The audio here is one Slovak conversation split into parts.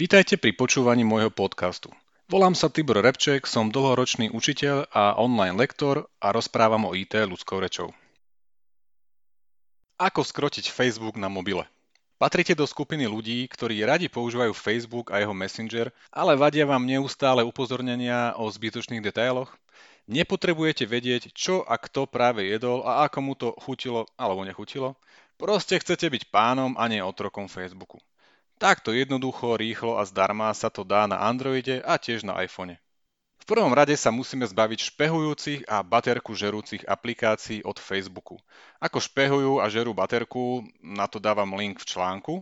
Vítajte pri počúvaní môjho podcastu. Volám sa Tibor Repček, som dlhoročný učiteľ a online lektor a rozprávam o IT ľudskou rečou. Ako skrotiť Facebook na mobile? Patrite do skupiny ľudí, ktorí radi používajú Facebook a jeho Messenger, ale vadia vám neustále upozornenia o zbytočných detailoch? Nepotrebujete vedieť, čo a kto práve jedol a ako mu to chutilo alebo nechutilo? Proste chcete byť pánom a nie otrokom Facebooku. Takto jednoducho, rýchlo a zdarma sa to dá na Androide a tiež na iPhone. V prvom rade sa musíme zbaviť špehujúcich a baterku žerúcich aplikácií od Facebooku. Ako špehujú a žerú baterku, na to dávam link v článku.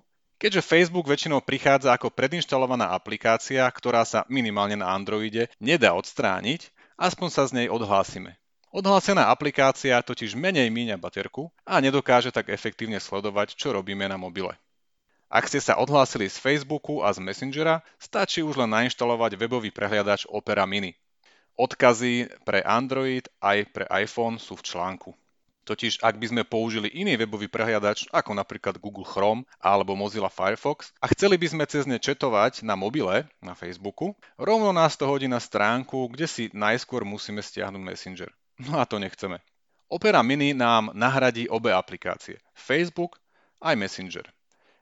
Keďže Facebook väčšinou prichádza ako predinštalovaná aplikácia, ktorá sa minimálne na Androide nedá odstrániť, aspoň sa z nej odhlásime. Odhlásená aplikácia totiž menej míňa baterku a nedokáže tak efektívne sledovať, čo robíme na mobile. Ak ste sa odhlásili z Facebooku a z Messengera, stačí už len nainštalovať webový prehliadač Opera Mini. Odkazy pre Android aj pre iPhone sú v článku. Totiž ak by sme použili iný webový prehliadač, ako napríklad Google Chrome alebo Mozilla Firefox, a chceli by sme cez ne četovať na mobile, na Facebooku, rovno nás to hodí na stránku, kde si najskôr musíme stiahnuť Messenger. No a to nechceme. Opera Mini nám nahradí obe aplikácie, Facebook aj Messenger.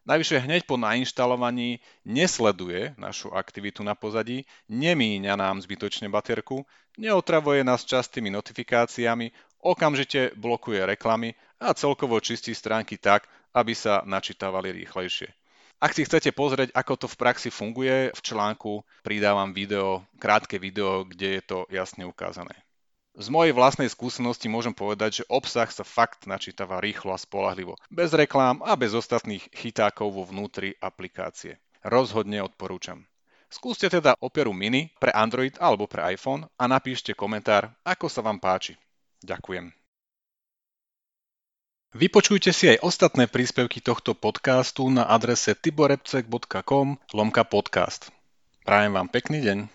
Najvyššie hneď po nainštalovaní nesleduje našu aktivitu na pozadí, nemíňa nám zbytočne baterku, neotravuje nás častými notifikáciami, okamžite blokuje reklamy a celkovo čistí stránky tak, aby sa načítavali rýchlejšie. Ak si chcete pozrieť, ako to v praxi funguje, v článku pridávam video, krátke video, kde je to jasne ukázané. Z mojej vlastnej skúsenosti môžem povedať, že obsah sa fakt načítava rýchlo a spolahlivo, bez reklám a bez ostatných chytákov vo vnútri aplikácie. Rozhodne odporúčam. Skúste teda Operu Mini pre Android alebo pre iPhone a napíšte komentár, ako sa vám páči. Ďakujem. Vypočujte si aj ostatné príspevky tohto podcastu na adrese tiborepcek.com lomka podcast. Prajem vám pekný deň.